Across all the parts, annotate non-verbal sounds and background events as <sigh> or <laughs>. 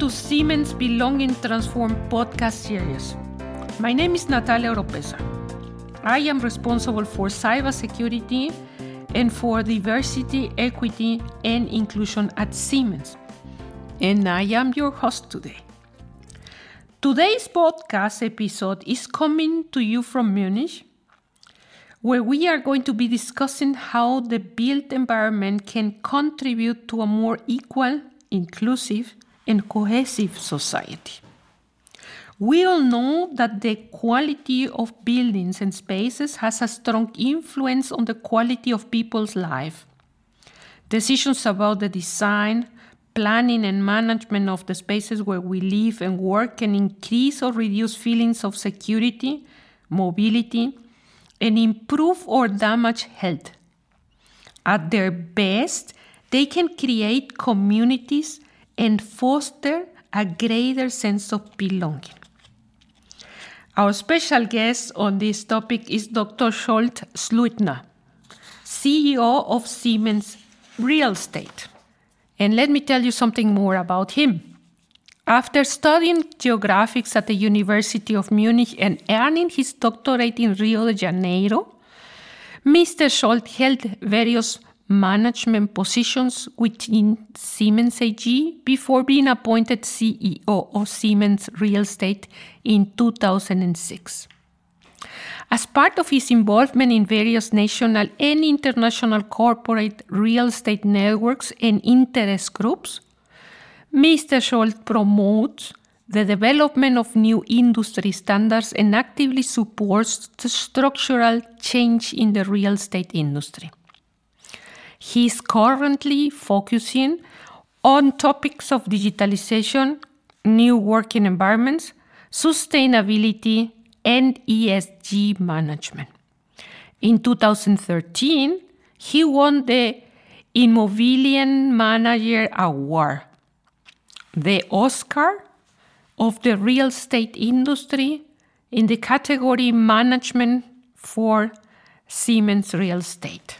to Siemens Belonging Transform podcast series. My name is Natalia Oropesa. I am responsible for cybersecurity and for diversity, equity, and inclusion at Siemens. And I am your host today. Today's podcast episode is coming to you from Munich, where we are going to be discussing how the built environment can contribute to a more equal, inclusive, and cohesive society. We all know that the quality of buildings and spaces has a strong influence on the quality of people's life. Decisions about the design, planning, and management of the spaces where we live and work can increase or reduce feelings of security, mobility, and improve or damage health. At their best, they can create communities and foster a greater sense of belonging. Our special guest on this topic is Dr. Zsolt Sluitner, CEO of Siemens Real Estate. And let me tell you something more about him. After studying geographics at the University of Munich and earning his doctorate in Rio de Janeiro, Mr. Zsolt held various management positions within Siemens AG before being appointed CEO of Siemens Real Estate in 2006. As part of his involvement in various national and international corporate real estate networks and interest groups, Mr. Zsolt promotes the development of new industry standards and actively supports the structural change in the real estate industry. He is currently focusing on topics of digitalization, new working environments, sustainability, and ESG management. In 2013, he won the Immobilien Manager Award, the Oscar of the real estate industry in the category Management for Siemens Real Estate.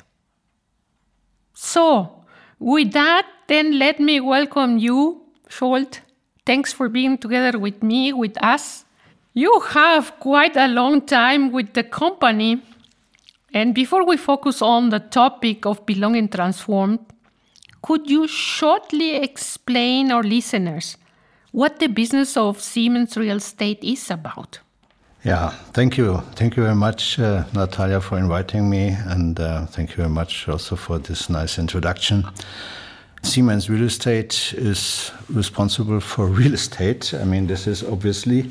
So, with that, then let me welcome you, Zsolt. Thanks for being together with me, with us. You have quite a long time with the company. And before we focus on the topic of Belonging Transformed, could you shortly explain our listeners what the business of Siemens Real Estate is about? Yeah, thank you. Thank you very much, uh, Natalia, for inviting me. And uh, thank you very much also for this nice introduction. Siemens Real Estate is responsible for <laughs> real estate. I mean, this is obviously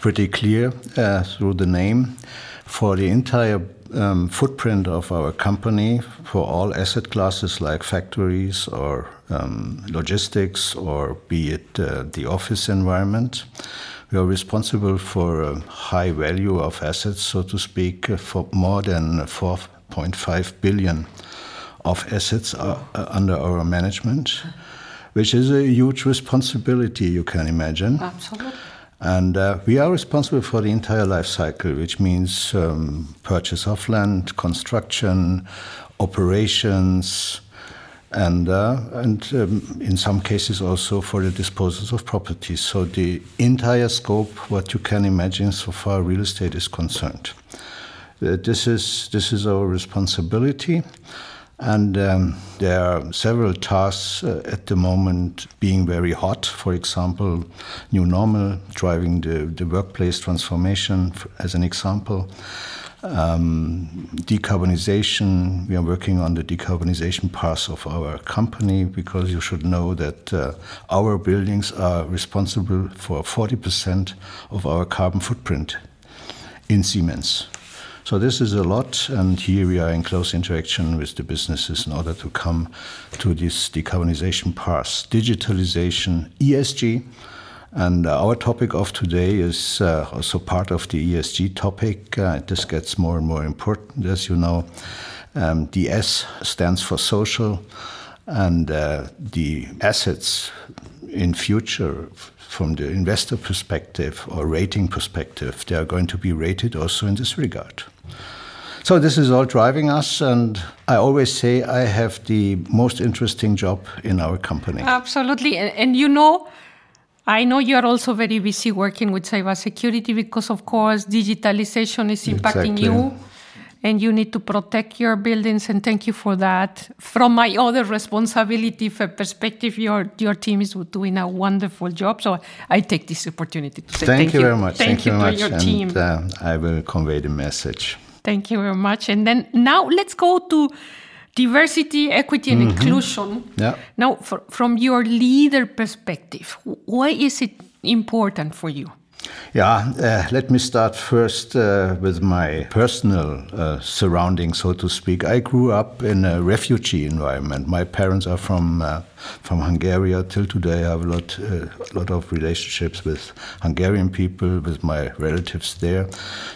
pretty clear uh, through the name. For the entire um, footprint of our company, for all asset classes like factories or um, logistics, or be it uh, the office environment. We are responsible for a high value of assets, so to speak, for more than 4.5 billion of assets uh, under our management, which is a huge responsibility, you can imagine. Absolutely. And uh, we are responsible for the entire life cycle, which means um, purchase of land, construction, operations, and uh, and um, in some cases also for the disposals of properties. So the entire scope, what you can imagine, so far real estate is concerned. Uh, this is this is our responsibility, and um, there are several tasks uh, at the moment being very hot. For example, new normal, driving the the workplace transformation, as an example um, decarbonization. We are working on the decarbonization path of our company because you should know that uh, our buildings are responsible for 40% of our carbon footprint in Siemens. So this is a lot, and here we are in close interaction with the businesses in order to come to this decarbonization path, digitalization, ESG and uh, our topic of today is uh, also part of the ESG topic. Uh, this gets more and more important, as you know. Um, the S stands for social, and uh, the assets in future, from the investor perspective or rating perspective, they are going to be rated also in this regard. So this is all driving us, and I always say I have the most interesting job in our company. Absolutely, and, and you know I know you are also very busy working with cybersecurity because, of course, digitalization is impacting Exactly. you and you need to protect your buildings. And thank you for that. From my other responsibility perspective, your, your team is doing a wonderful job. So I take this opportunity to say Thank, thank, you very much. Thank, you, very to much. your and team. Uh, I will convey the message. Thank you very much. And then now let's go to diversity, equity, and inclusion. Mm-hmm. Yeah. Now, for, from your leader perspective, why is it important for you? Yeah, uh, let me start first uh, with my personal uh, surroundings, so to speak. I grew up in a refugee environment. My parents are from uh, from Hungary. Till today, I have a lot uh, lot of relationships with Hungarian people, with my relatives there.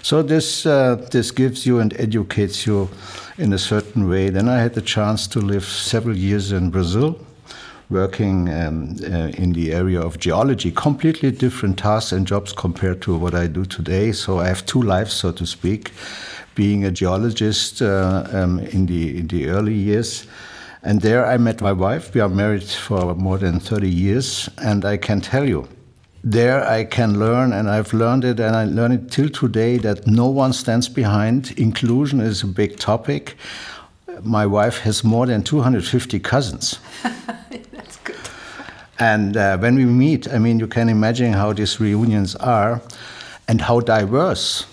So this uh, this gives you and educates you in a certain way. Then I had the chance to live several years in Brazil working um, uh, in the area of geology, completely different tasks and jobs compared to what I do today. So I have two lives, so to speak, being a geologist uh, um, in the in the early years. And there I met my wife. We are married for more than 30 years. And I can tell you, there I can learn, and I've learned it, and I learn it till today that no one stands behind. Inclusion is a big topic. My wife has more than 250 cousins. <laughs> That's good. And uh, when we meet, I mean, you can imagine how these reunions are and how diverse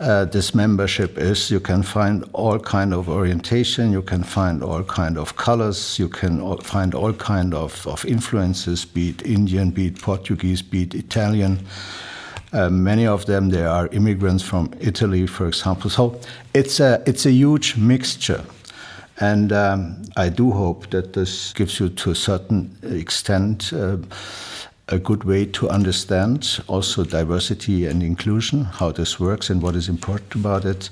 uh, this membership is. You can find all kind of orientation. You can find all kind of colors. You can all find all kind of, of influences, be it Indian, be it Portuguese, be it Italian. Uh, many of them they are immigrants from Italy, for example. So it's a it's a huge mixture. And um, I do hope that this gives you, to a certain extent, uh, a good way to understand also diversity and inclusion, how this works and what is important about it.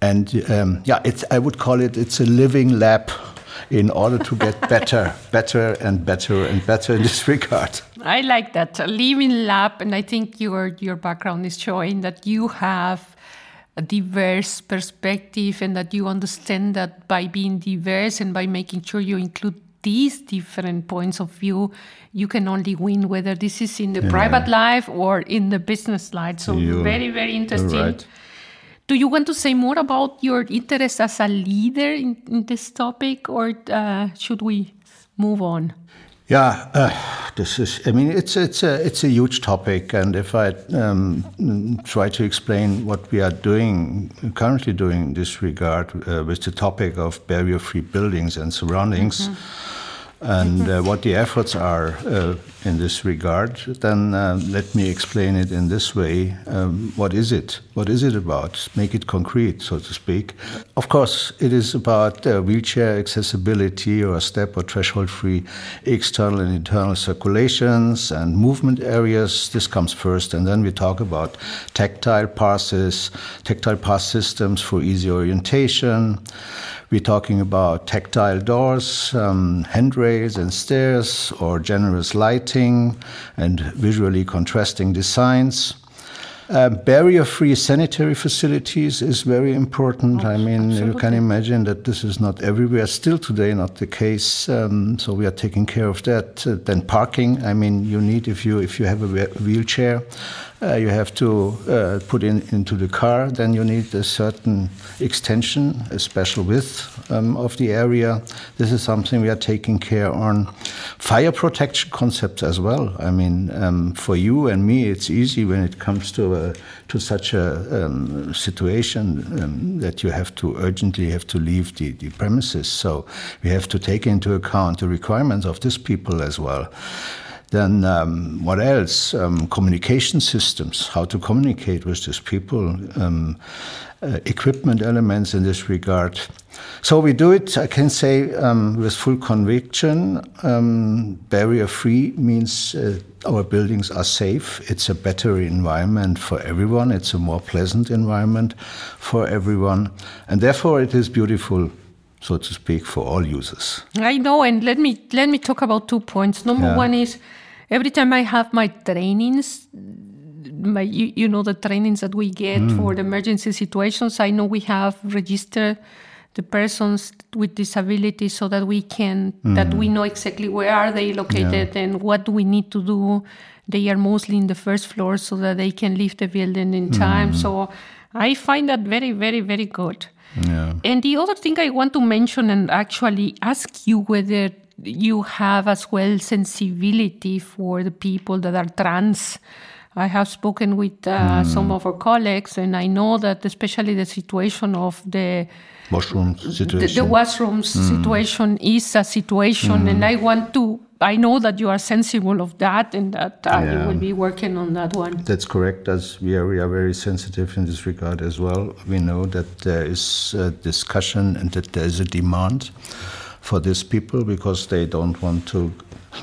And um, yeah, it's, I would call it it's a living lab in order to get <laughs> better, better and better and better in this regard. I like that a living lab, and I think your your background is showing that you have a diverse perspective and that you understand that by being diverse and by making sure you include these different points of view, you can only win whether this is in the private life or in the business life. So You- very very interesting. right. Do you want to say more about your interest as a leader in, in this topic, or uh, should we move on? Yeah, uh, this is. I mean, it's it's a it's a huge topic, and if I um, mm, try to explain what we are doing currently doing in this regard uh, with the topic of barrier-free buildings and surroundings, and uh, what the efforts are uh, in this regard, then uh, let me explain it in this way. Um, what is it? What is it about? Make it concrete, so to speak. Of course, it is about uh, wheelchair accessibility or step or threshold free external and internal circulations and movement areas. This comes first, and then we talk about tactile passes, tactile pass systems for easy orientation. We're talking about tactile doors, um, handrails and stairs, or generous lighting and visually contrasting designs. Uh, barrier-free sanitary facilities is very important. I mean, you can imagine that this is not everywhere. Still today, not the case. Um, so we are taking care of that. Uh, then parking. I mean, you need if you if you have a wheelchair, you have to uh, put in into the car. Then you need a certain extension, a special width um, of the area. This is something we are taking care on. Fire protection concepts as well. I mean, um, for you and me, it's easy when it comes to a, to such a um, situation um, that you have to urgently have to leave the, the premises. So we have to take into account the requirements of these people as well. Then um, what else? Um, communication systems, how to communicate with these people, um, uh, equipment elements in this regard. So we do it, I can say, um, with full conviction. Um, barrier free means uh, our buildings are safe. It's a better environment for everyone. It's a more pleasant environment for everyone. And therefore, it is beautiful, so to speak, for all users. I know, and let me let me talk about two points. Number Yeah. one is every time I have my trainings, my you, you know the trainings that we get Hmm. for the emergency situations. I know we have registered the persons with disabilities so that we can that we know exactly where are they located and what do we need to do they are mostly in the first floor so that they can leave the building in time so i find that very very very good Yeah. and the other thing I want to mention and actually ask you whether you have as well sensibility for the people that are trans. I have spoken with uh, some of our colleagues, and I know that especially the situation of the Washroom the, situation. the washrooms situation is a situation, and I want to. I know that you are sensible of that, and that uh, you will be working on that one. That's correct. As we are, we are very sensitive in this regard as well. We know that there is a discussion and that there is a demand for these people because they don't want to,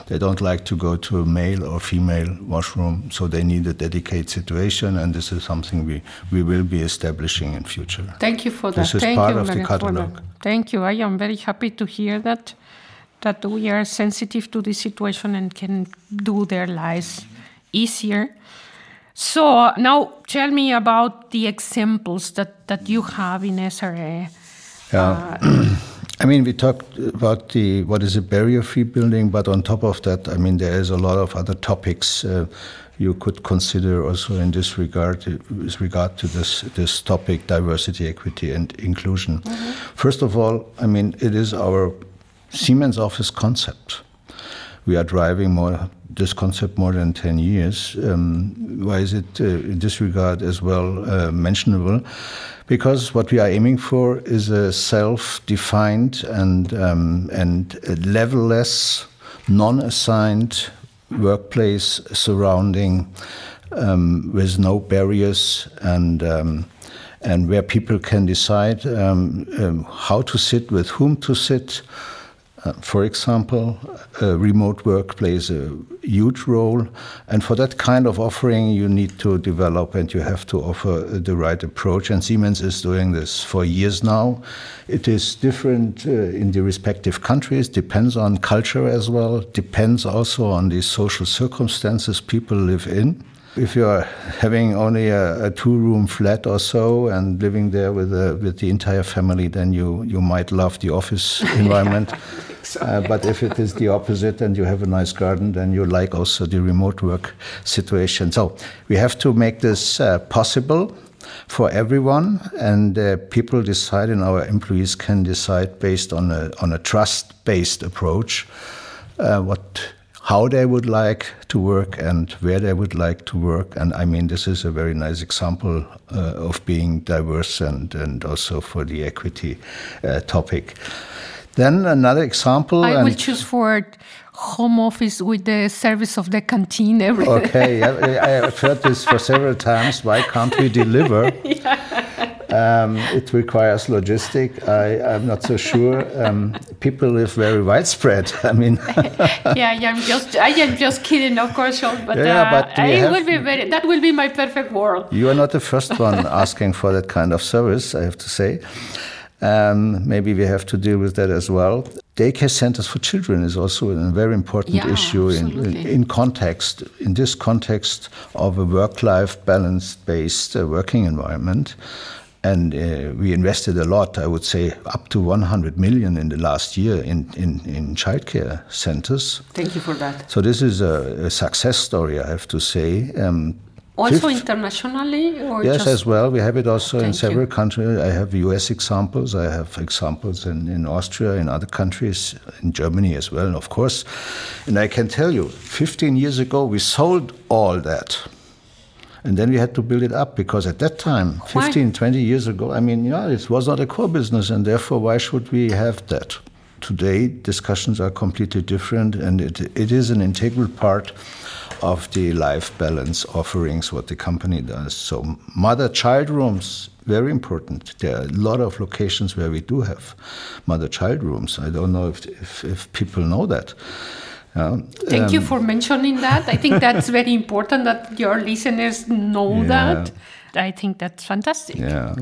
they don't like to go to a male or female washroom, so they need a dedicated situation, and this is something we, we will be establishing in future. Thank you for that. This is Thank part you of the Maria, catalog. Thank you. I am very happy to hear that that we are sensitive to this situation and can do their lives easier. So now tell me about the examples that, that you have in SRE. Yeah. Uh, I mean, we talked about the what is a barrier-free building, but on top of that, I mean, there is a lot of other topics uh, you could consider also in this regard, with regard to this this topic, diversity, equity, and inclusion. First of all, I mean, it is our Siemens Office concept. We are driving more this concept more than 10 years. Um, why is it uh, in this regard as well uh, mentionable? Because what we are aiming for is a self-defined and um, and level-less, non-assigned workplace surrounding um, with no barriers and um, and where people can decide um, um, how to sit, with whom to sit. Uh, for example, uh, remote work plays a huge role, and for that kind of offering, you need to develop and you have to offer the right approach. And Siemens is doing this for years now. It is different uh, in the respective countries, depends on culture as well, depends also on the social circumstances people live in. If you are having only a, a two-room flat or so and living there with the, with the entire family, then you, you might love the office <laughs> environment. Uh, but if it is the opposite and you have a nice garden, then you like also the remote work situation. So we have to make this uh, possible for everyone, and uh, people decide, and our employees can decide based on a on a trust-based approach uh, what how they would like to work and where they would like to work. And I mean, this is a very nice example uh, of being diverse and, and also for the equity uh, topic. Then another example. I will choose for home office with the service of the canteen every Okay, yeah, I have heard this for several times. Why can't we deliver? <laughs> Um, it requires logistic. I, I'm not so sure. Um, people live very widespread. <laughs> I mean, <laughs> yeah, yeah, I'm just, I am just kidding, of course, but, Yeah, uh, but we it have- will be very, that will be my perfect world. you are not the first one asking for that kind of service, I have to say. Um, maybe we have to deal with that as well. Daycare centers for children is also a very important Yeah, issue in, in, in context, in this context of a work-life balance-based uh, working environment. And uh, we invested a lot, I would say up to 100 million in the last year in, in, in childcare centers. Thank you for that. So this is a, a success story, I have to say. Um, Also fif- internationally, or Yes, just as well. We have it also in several you. countries. I have US examples. I have examples in, in Austria, in other countries, in Germany as well, of course. And I can tell you, 15 years ago, we sold all that. And then we had to build it up because at that time, Why? 15, 20 years ago, I mean, yeah, it was not a core business, and therefore, why should we have that? Today, discussions are completely different, and it, it is an integral part of the life balance offerings what the company does. So, mother child rooms, very important. There are a lot of locations where we do have mother child rooms. I don't know if, if, if people know that. Yeah. Thank you Um, for mentioning that. I think that's very important that your listeners know Yeah. that. I think that's fantastic. Yeah.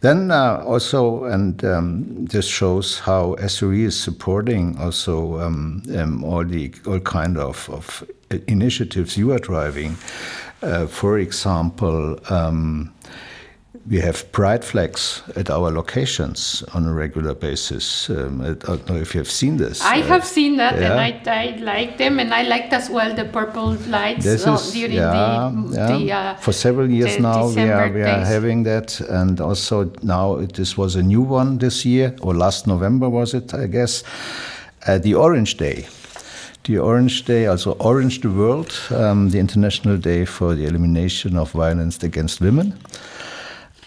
Then uh, also, and um, this shows how SRE is supporting also um, um, all the all kind of, of initiatives you are driving. Uh, for example, um, we have pride flags at our locations on a regular basis. Um, I don't know if you have seen this. I uh, have seen that, yeah. and I, I like them, and I liked as well the purple lights this uh, is, during yeah, the, yeah. the uh, for several years now December we are we are days. having that, and also now it, this was a new one this year or last November was it? I guess uh, the Orange Day the Orange Day, also Orange the World, um, the International Day for the Elimination of Violence Against Women.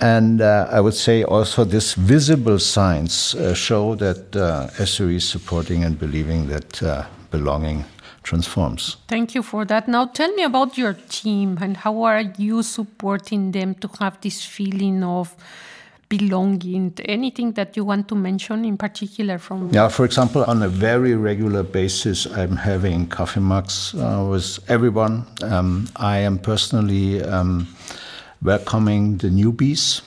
And uh, I would say also this visible signs uh, show that uh, SRE is supporting and believing that uh, belonging transforms. Thank you for that. Now tell me about your team and how are you supporting them to have this feeling of belonging anything that you want to mention in particular from yeah for example on a very regular basis i'm having coffee mugs uh, with everyone. Um, i am personally um, welcoming the newbies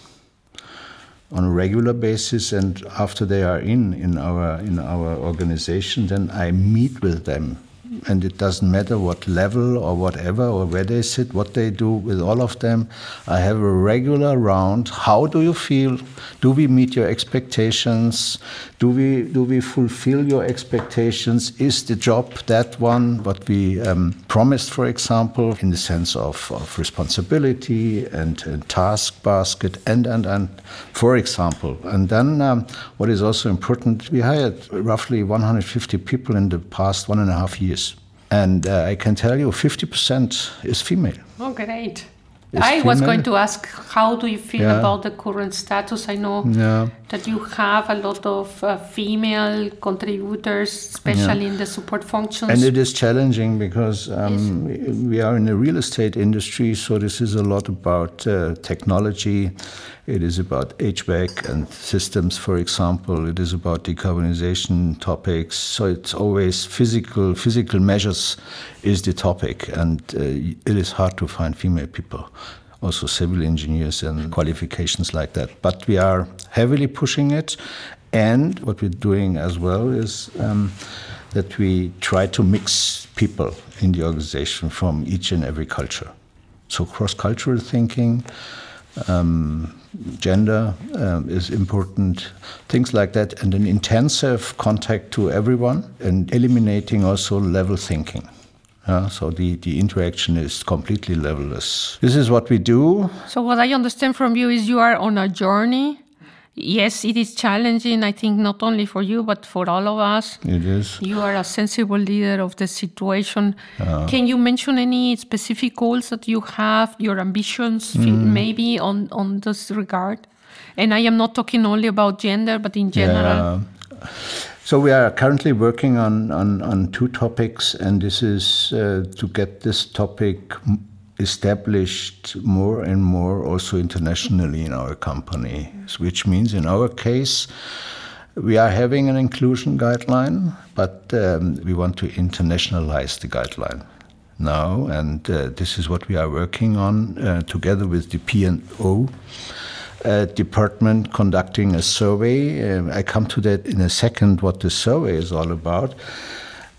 on a regular basis and after they are in in our in our organization then i meet with them and it doesn't matter what level or whatever or where they sit, what they do with all of them. I have a regular round. How do you feel? Do we meet your expectations? Do we do we fulfill your expectations? Is the job that one what we um, promised, for example, in the sense of, of responsibility and, and, task basket and and and for example. And then um, what is also important, we hired roughly 150 people in the past one and a half years. And uh, I can tell you 50% is female. Oh, great. I was going to ask, how do you feel Yeah. about the current status? I know Yeah. That you have a lot of uh, female contributors, especially in the support functions. And it is challenging because um, we are in the real estate industry, so this is a lot about uh, technology. It is about HVAC and systems, for example. It is about decarbonization topics. So it's always physical. Physical measures is the topic, and uh, it is hard to find female people. Also, civil engineers and qualifications like that. But we are heavily pushing it, and what we're doing as well is um, that we try to mix people in the organization from each and every culture. So cross-cultural thinking, um, gender um, is important, things like that, and an intensive contact to everyone, and eliminating also level thinking. Yeah, so the, the interaction is completely levelless. This is what we do. So what I understand from you is you are on a journey. Yes, it is challenging, I think, not only for you, but for all of us. It is. You are a sensible leader of the situation. Uh. Can you mention any specific goals that you have, your ambitions, hmm. fi- maybe on, on this regard? And I am not talking only about gender, but in general. Yeah. So we are currently working on, on, on two topics, and this is uh, to get this topic established more and more also internationally in our company, which means in our case, we are having an inclusion guideline, but um, we want to internationalize the guideline now, and uh, this is what we are working on uh, together with the P&O uh, department conducting a survey. Uh, I come to that in a second, what the survey is all about.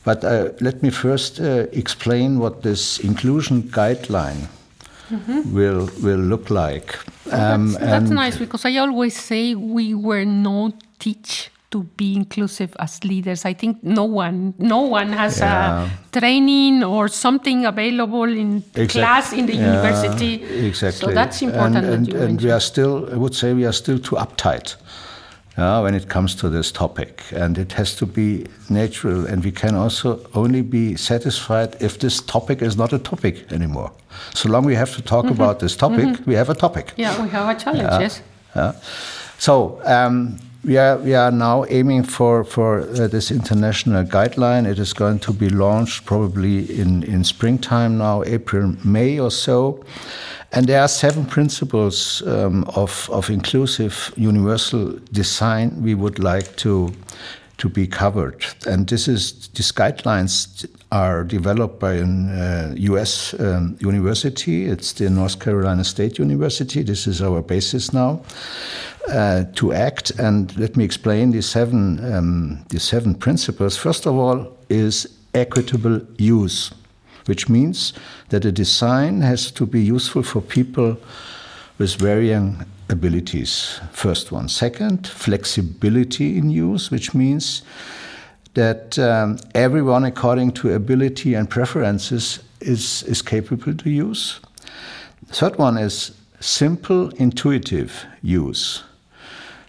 But uh, let me first uh, explain what this inclusion guideline will will look like. Um, that's, that's nice because I always say we were not teach to be inclusive as leaders. I think no one, no one has Yeah. a training or something available in Exact- class in the Yeah, university. Exactly. So that's important. And, and, you and we are still, I would say, we are still too uptight. Yeah, when it comes to this topic, and it has to be natural, and we can also only be satisfied if this topic is not a topic anymore. So long we have to talk about this topic, we have a topic. yeah, we have a challenge. Yeah. Yes. Yeah. So um, we are we are now aiming for for uh, this international guideline. It is going to be launched probably in in springtime now, April May or so. And there are seven principles um, of of inclusive universal design we would like to to be covered. And this is these guidelines are developed by an uh, U.S. Um, university. It's the North Carolina State University. This is our basis now uh, to act. And let me explain the seven um, the seven principles. First of all, is equitable use, which means that a design has to be useful for people with varying abilities. First one. Second, flexibility in use, which means that um, everyone, according to ability and preferences, is, is capable to use. Third one is simple, intuitive use.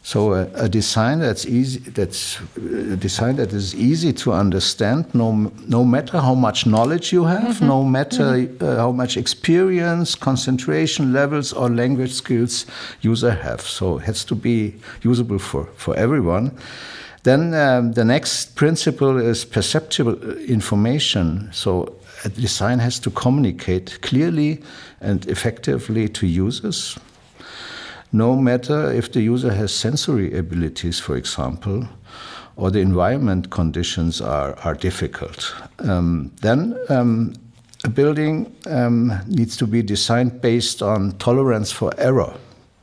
So a, a, design that's easy, that's a design that is easy to understand, no, no matter how much knowledge you have, mm -hmm. no matter mm -hmm. uh, how much experience, concentration levels, or language skills user have. So it has to be usable for, for everyone. Then um, the next principle is perceptible information. So a design has to communicate clearly and effectively to users no matter if the user has sensory abilities, for example, or the environment conditions are, are difficult. Um, then um, a building um, needs to be designed based on tolerance for error,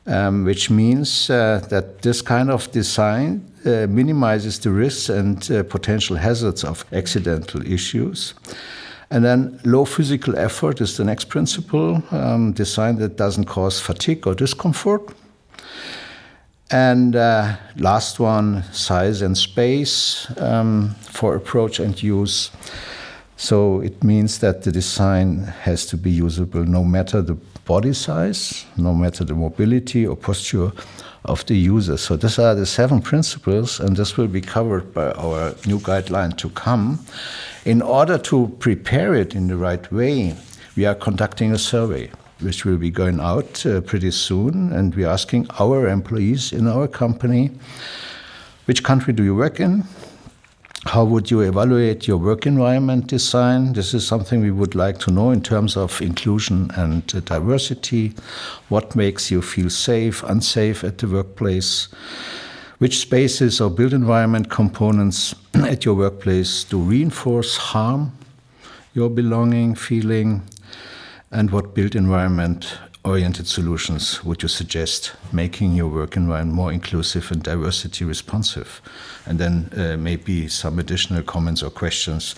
um, which means uh, that this kind of design uh, minimizes the risks and uh, potential hazards of accidental issues. And then low physical effort is the next principle, um, design that doesn't cause fatigue or discomfort. And uh, last one, size and space um, for approach and use. So it means that the design has to be usable no matter the body size, no matter the mobility or posture of the user. So these are the seven principles, and this will be covered by our new guideline to come. In order to prepare it in the right way, we are conducting a survey which will be going out uh, pretty soon. And we're asking our employees in our company which country do you work in? How would you evaluate your work environment design? This is something we would like to know in terms of inclusion and uh, diversity. What makes you feel safe, unsafe at the workplace? Which spaces or built environment components <clears throat> at your workplace do reinforce harm, your belonging, feeling, and what built environment oriented solutions would you suggest making your work environment more inclusive and diversity responsive? And then uh, maybe some additional comments or questions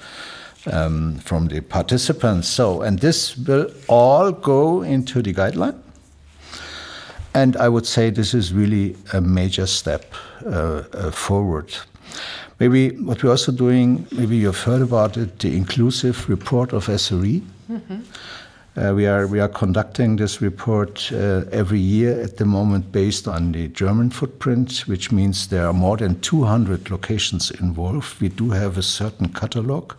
um, from the participants. So, and this will all go into the guideline. And I would say this is really a major step uh, uh, forward. Maybe what we're also doing, maybe you've heard about it, the inclusive report of SRE. Mm -hmm. Uh, we are we are conducting this report uh, every year at the moment based on the German footprint, which means there are more than 200 locations involved. We do have a certain catalog,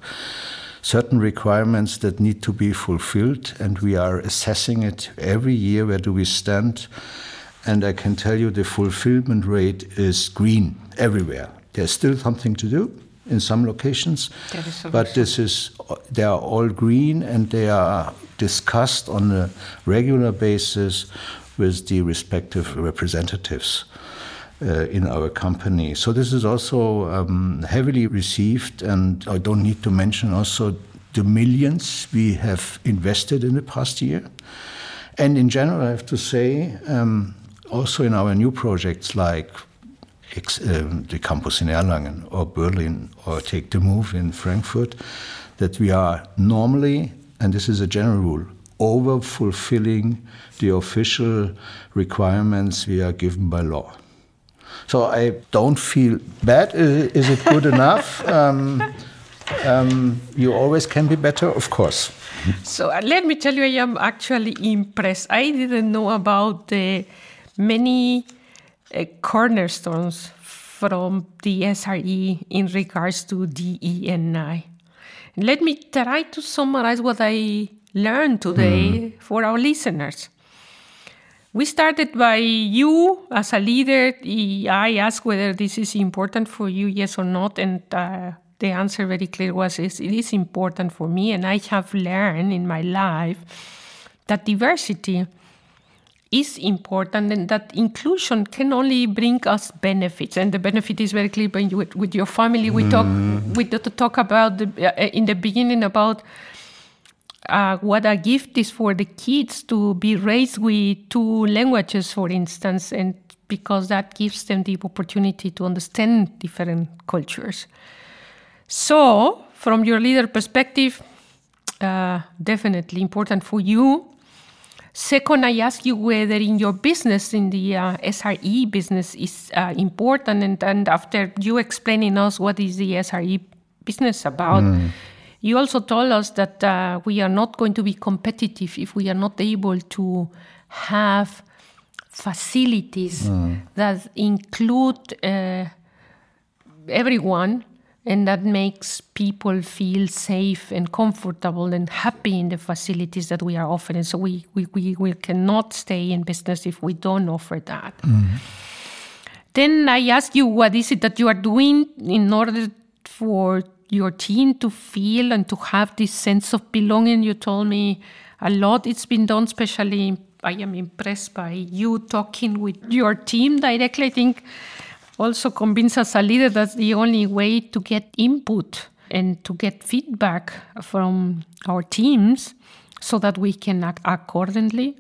certain requirements that need to be fulfilled, and we are assessing it every year. Where do we stand? And I can tell you the fulfillment rate is green everywhere. There's still something to do in some locations, but this is they are all green and they are discussed on a regular basis with the respective representatives uh, in our company. So this is also um, heavily received, and I don't need to mention also the millions we have invested in the past year. And in general, I have to say, um, also in our new projects like the campus in Erlangen or Berlin or Take the Move in Frankfurt, that we are normally and this is a general rule, over fulfilling the official requirements we are given by law. So I don't feel bad. Is, it good enough? <laughs> Um, um, you always can be better, of course. So uh, let me tell you, I am actually impressed. I didn't know about the many cornerstones from the SRE in regards to DE&I. Let me try to summarize what I learned today mm. for our listeners. We started by you as a leader. I asked whether this is important for you, yes or not, and uh, the answer very clear was it is important for me, and I have learned in my life that diversity is important and that inclusion can only bring us benefits. And the benefit is very clear when you with, your family. We mm. talk we talk about the, uh, in the beginning about uh, what a gift is for the kids to be raised with two languages for instance and because that gives them the opportunity to understand different cultures. So from your leader perspective uh, definitely important for you Second, I ask you whether in your business, in the uh, SRE business, is uh, important. And, and after you explaining us what is the SRE business about, mm. you also told us that uh, we are not going to be competitive if we are not able to have facilities mm. that include uh, everyone and that makes people feel safe and comfortable and happy in the facilities that we are offering. So we, we, we, we cannot stay in business if we don't offer that. Mm-hmm. Then I ask you, what is it that you are doing in order for your team to feel and to have this sense of belonging? You told me a lot it's been done, especially I am impressed by you talking with your team directly. I think also convince us a leader that's the only way to get input and to get feedback from our teams so that we can act accordingly.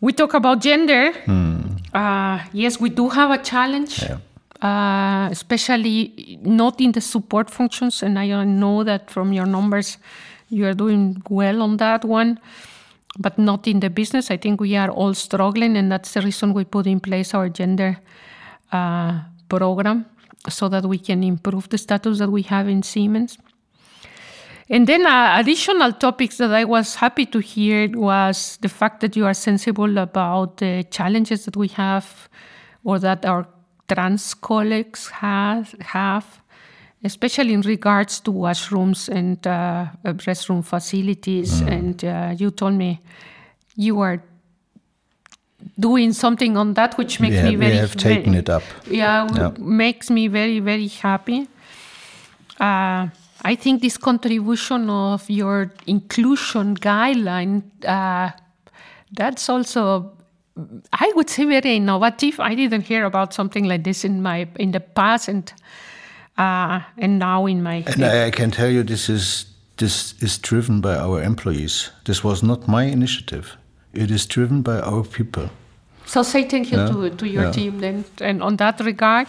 We talk about gender. Hmm. Uh, yes, we do have a challenge, yeah. uh, especially not in the support functions. And I know that from your numbers, you are doing well on that one, but not in the business. I think we are all struggling, and that's the reason we put in place our gender uh, program so that we can improve the status that we have in Siemens. And then uh, additional topics that I was happy to hear was the fact that you are sensible about the challenges that we have or that our trans colleagues have, have especially in regards to washrooms and uh, restroom facilities. Mm. And uh, you told me you are doing something on that, which makes yeah, me very. We have taken very, it up. Yeah, yeah, makes me very very happy. Uh, I think this contribution of your inclusion guideline, uh, that's also, I would say, very innovative. I didn't hear about something like this in my in the past, and uh, and now in my. And I, I can tell you, this is this is driven by our employees. This was not my initiative. It is driven by our people. So say thank you yeah. to, to your yeah. team then, and on that regard.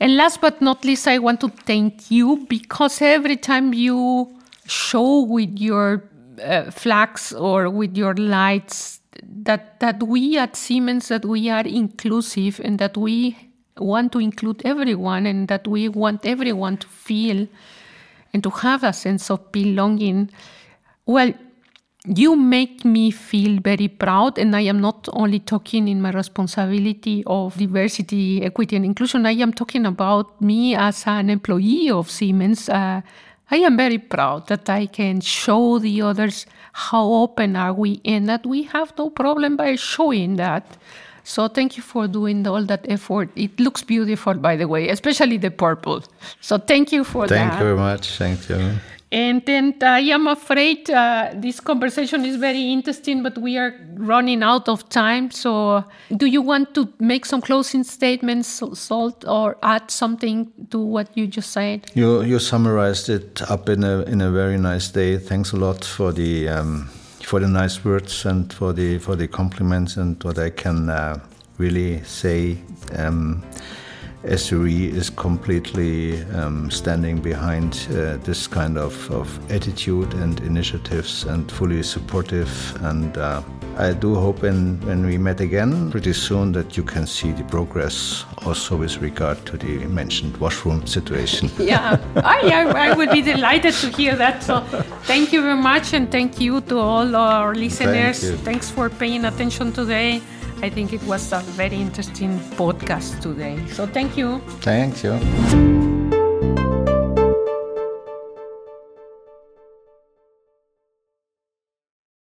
And last but not least, I want to thank you because every time you show with your uh, flags or with your lights that that we at Siemens that we are inclusive and that we want to include everyone and that we want everyone to feel and to have a sense of belonging. Well, you make me feel very proud and i am not only talking in my responsibility of diversity equity and inclusion i am talking about me as an employee of siemens uh, i am very proud that i can show the others how open are we and that we have no problem by showing that so thank you for doing all that effort. It looks beautiful, by the way, especially the purple. So thank you for thank that. Thank you very much. Thank you. And then I am afraid uh, this conversation is very interesting, but we are running out of time. So, do you want to make some closing statements, Zsolt, or add something to what you just said? You you summarized it up in a in a very nice day. Thanks a lot for the um, for the nice words and for the for the compliments and what I can uh, really say. Um, SRE is completely um, standing behind uh, this kind of, of, attitude and initiatives and fully supportive. And uh, I do hope when, when we met again pretty soon that you can see the progress also with regard to the mentioned washroom situation. <laughs> yeah, I, I, I would be delighted to hear that. So thank you very much and thank you to all our listeners. Thank Thanks for paying attention today. I think it was a very interesting podcast today. So thank you. Thank you.